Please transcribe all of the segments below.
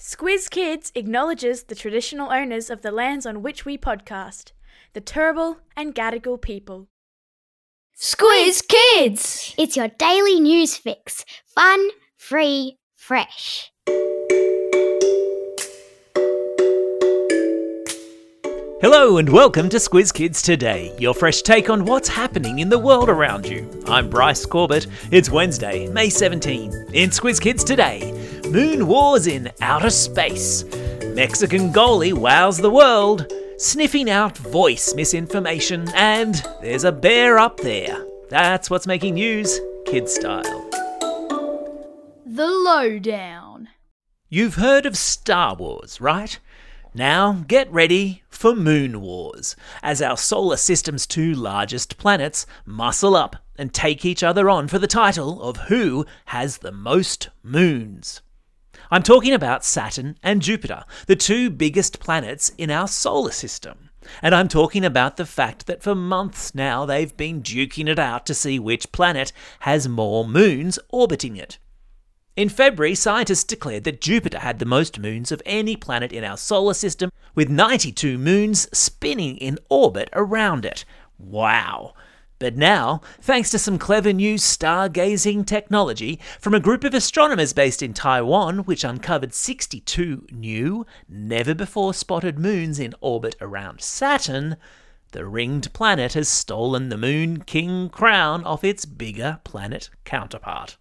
Squiz Kids acknowledges the traditional owners of the lands on which we podcast, the Turrbal and Gadigal people. Squiz Kids! It's your daily news fix. Fun, free, fresh. Hello and welcome to Squiz Kids Today, your fresh take on what's happening in the world around you. I'm Bryce Corbett. It's Wednesday, May 17. In Squiz Kids Today, Moon Wars in outer space. Mexican goalie wows the world. Sniffing out voice misinformation. And there's a bear up there. That's what's making news, kid style. The Lowdown. You've heard of Star Wars, right? Now, get ready for Moon Wars, as our solar system's two largest planets muscle up and take each other on for the title of who has the most moons. I'm talking about Saturn and Jupiter, the two biggest planets in our solar system. And I'm talking about the fact that for months now they've been duking it out to see which planet has more moons orbiting it. In February, scientists declared that Jupiter had the most moons of any planet in our solar system, with 92 moons spinning in orbit around it. Wow! But now, thanks to some clever new stargazing technology from a group of astronomers based in Taiwan, which uncovered 62 new, never before spotted moons in orbit around Saturn, the ringed planet has stolen the Moon King crown off its bigger planet counterpart.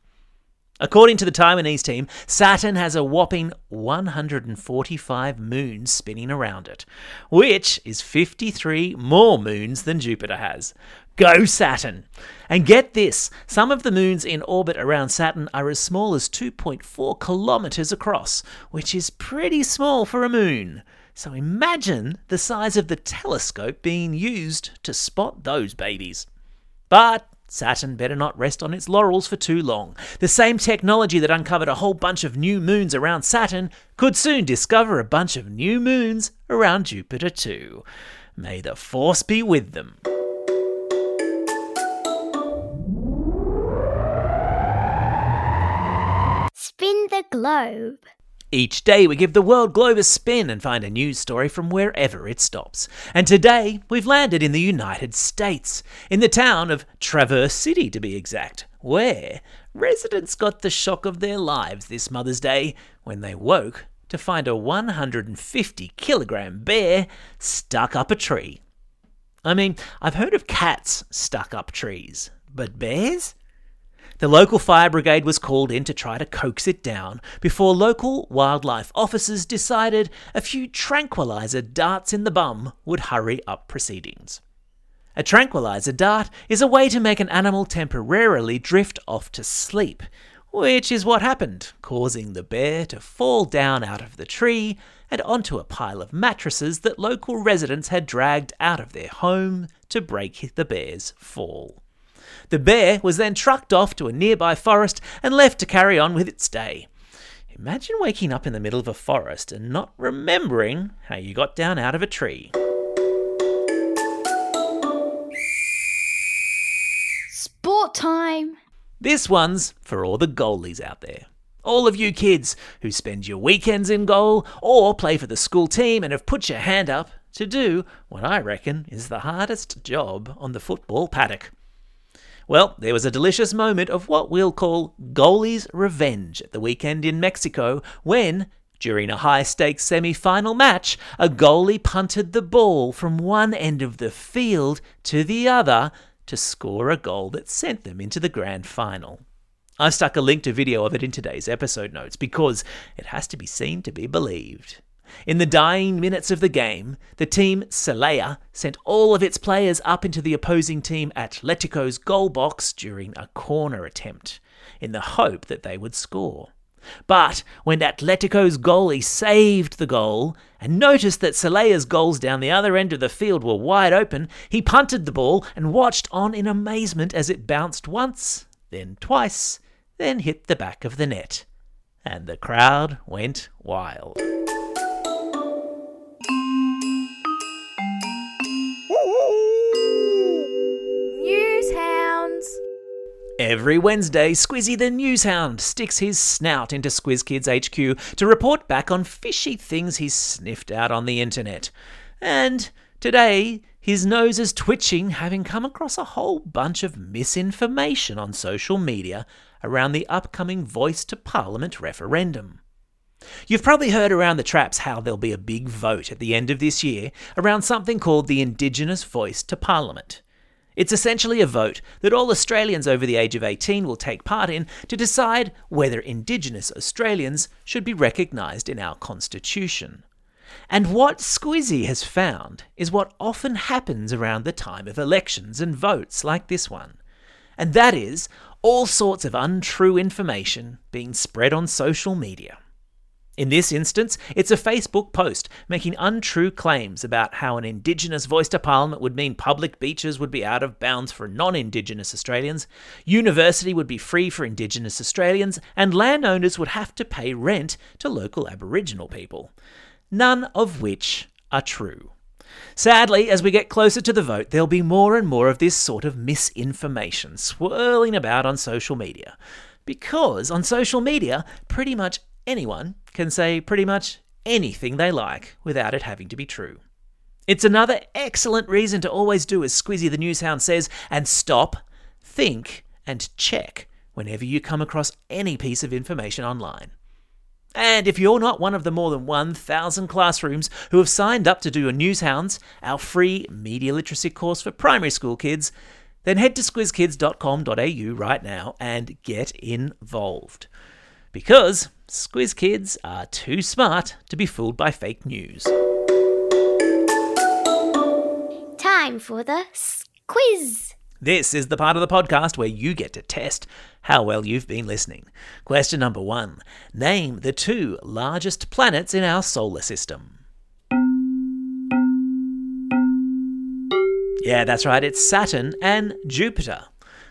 According to the Taiwanese team, Saturn has a whopping 145 moons spinning around it, which is 53 more moons than Jupiter has. Go Saturn! And get this some of the moons in orbit around Saturn are as small as 2.4 kilometres across, which is pretty small for a moon. So imagine the size of the telescope being used to spot those babies. But Saturn better not rest on its laurels for too long. The same technology that uncovered a whole bunch of new moons around Saturn could soon discover a bunch of new moons around Jupiter too. May the Force be with them. Globe. Each day we give the world globe a spin and find a news story from wherever it stops. And today we've landed in the United States, in the town of Traverse City to be exact, where residents got the shock of their lives this Mother's Day when they woke to find a 150 kilogram bear stuck up a tree. I mean, I've heard of cats stuck up trees, but bears? The local fire brigade was called in to try to coax it down before local wildlife officers decided a few tranquilizer darts in the bum would hurry up proceedings. A tranquilizer dart is a way to make an animal temporarily drift off to sleep, which is what happened, causing the bear to fall down out of the tree and onto a pile of mattresses that local residents had dragged out of their home to break the bear's fall. The bear was then trucked off to a nearby forest and left to carry on with its day. Imagine waking up in the middle of a forest and not remembering how you got down out of a tree. Sport time! This one's for all the goalies out there. All of you kids who spend your weekends in goal or play for the school team and have put your hand up to do what I reckon is the hardest job on the football paddock. Well, there was a delicious moment of what we'll call goalie's revenge at the weekend in Mexico when, during a high stakes semi final match, a goalie punted the ball from one end of the field to the other to score a goal that sent them into the grand final. I've stuck a link to video of it in today's episode notes because it has to be seen to be believed. In the dying minutes of the game, the team Celaya sent all of its players up into the opposing team Atletico's goal box during a corner attempt, in the hope that they would score. But when Atletico's goalie saved the goal and noticed that Celaya's goals down the other end of the field were wide open, he punted the ball and watched on in amazement as it bounced once, then twice, then hit the back of the net. And the crowd went wild. Every Wednesday, Squizzy the Newshound sticks his snout into Squiz Kids HQ to report back on fishy things he's sniffed out on the internet. And today, his nose is twitching, having come across a whole bunch of misinformation on social media around the upcoming Voice to Parliament referendum. You've probably heard around the traps how there'll be a big vote at the end of this year around something called the Indigenous Voice to Parliament. It's essentially a vote that all Australians over the age of 18 will take part in to decide whether Indigenous Australians should be recognised in our Constitution. And what Squizzy has found is what often happens around the time of elections and votes like this one. And that is all sorts of untrue information being spread on social media. In this instance, it's a Facebook post making untrue claims about how an Indigenous voice to Parliament would mean public beaches would be out of bounds for non Indigenous Australians, university would be free for Indigenous Australians, and landowners would have to pay rent to local Aboriginal people. None of which are true. Sadly, as we get closer to the vote, there'll be more and more of this sort of misinformation swirling about on social media. Because on social media, pretty much anyone can say pretty much anything they like without it having to be true. It's another excellent reason to always do as Squizzy the Newshound says and stop, think, and check whenever you come across any piece of information online. And if you're not one of the more than 1,000 classrooms who have signed up to do a Newshounds, our free media literacy course for primary school kids, then head to squizkids.com.au right now and get involved. Because Squiz kids are too smart to be fooled by fake news. Time for the quiz. This is the part of the podcast where you get to test how well you've been listening. Question number one Name the two largest planets in our solar system. Yeah, that's right, it's Saturn and Jupiter.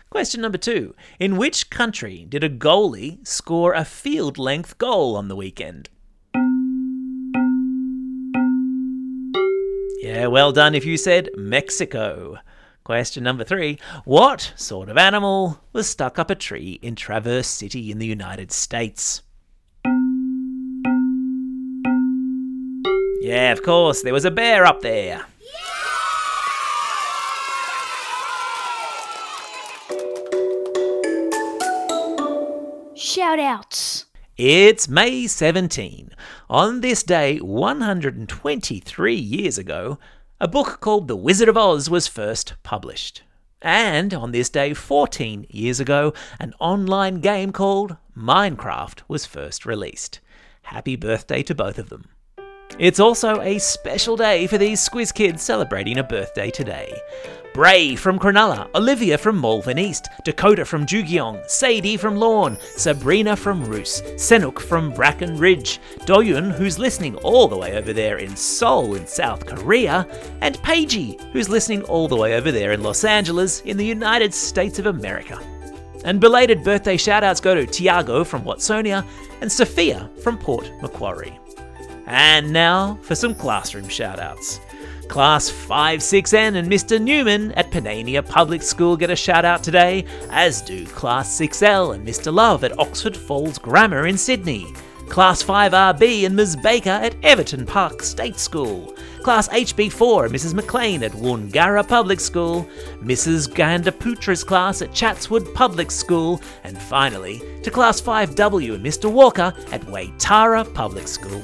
Question number two In which country did a goalie score a field length goal on the weekend? Yeah, well done if you said Mexico. Question number three What sort of animal was stuck up a tree in Traverse City in the United States? Yeah, of course, there was a bear up there. Shout outs. It's May 17. On this day, 123 years ago, a book called The Wizard of Oz was first published. And on this day, 14 years ago, an online game called Minecraft was first released. Happy birthday to both of them. It's also a special day for these Squiz kids celebrating a birthday today. Bray from Cronulla, Olivia from Malvern East, Dakota from Jugiong, Sadie from Lorne, Sabrina from Roos, Senuk from Bracken Ridge, Doyun, who's listening all the way over there in Seoul in South Korea, and Paigey, who's listening all the way over there in Los Angeles in the United States of America. And belated birthday shoutouts go to Tiago from Watsonia and Sophia from Port Macquarie. And now for some classroom shoutouts. Class 5-6N and Mr. Newman at Panania Public School get a shout out today, as do Class 6L and Mr. Love at Oxford Falls Grammar in Sydney. Class 5RB and Ms. Baker at Everton Park State School. Class HB4 and Mrs. McLean at Woongarra Public School. Mrs. Gandaputra's class at Chatswood Public School. And finally, to Class 5W and Mr. Walker at Waitara Public School.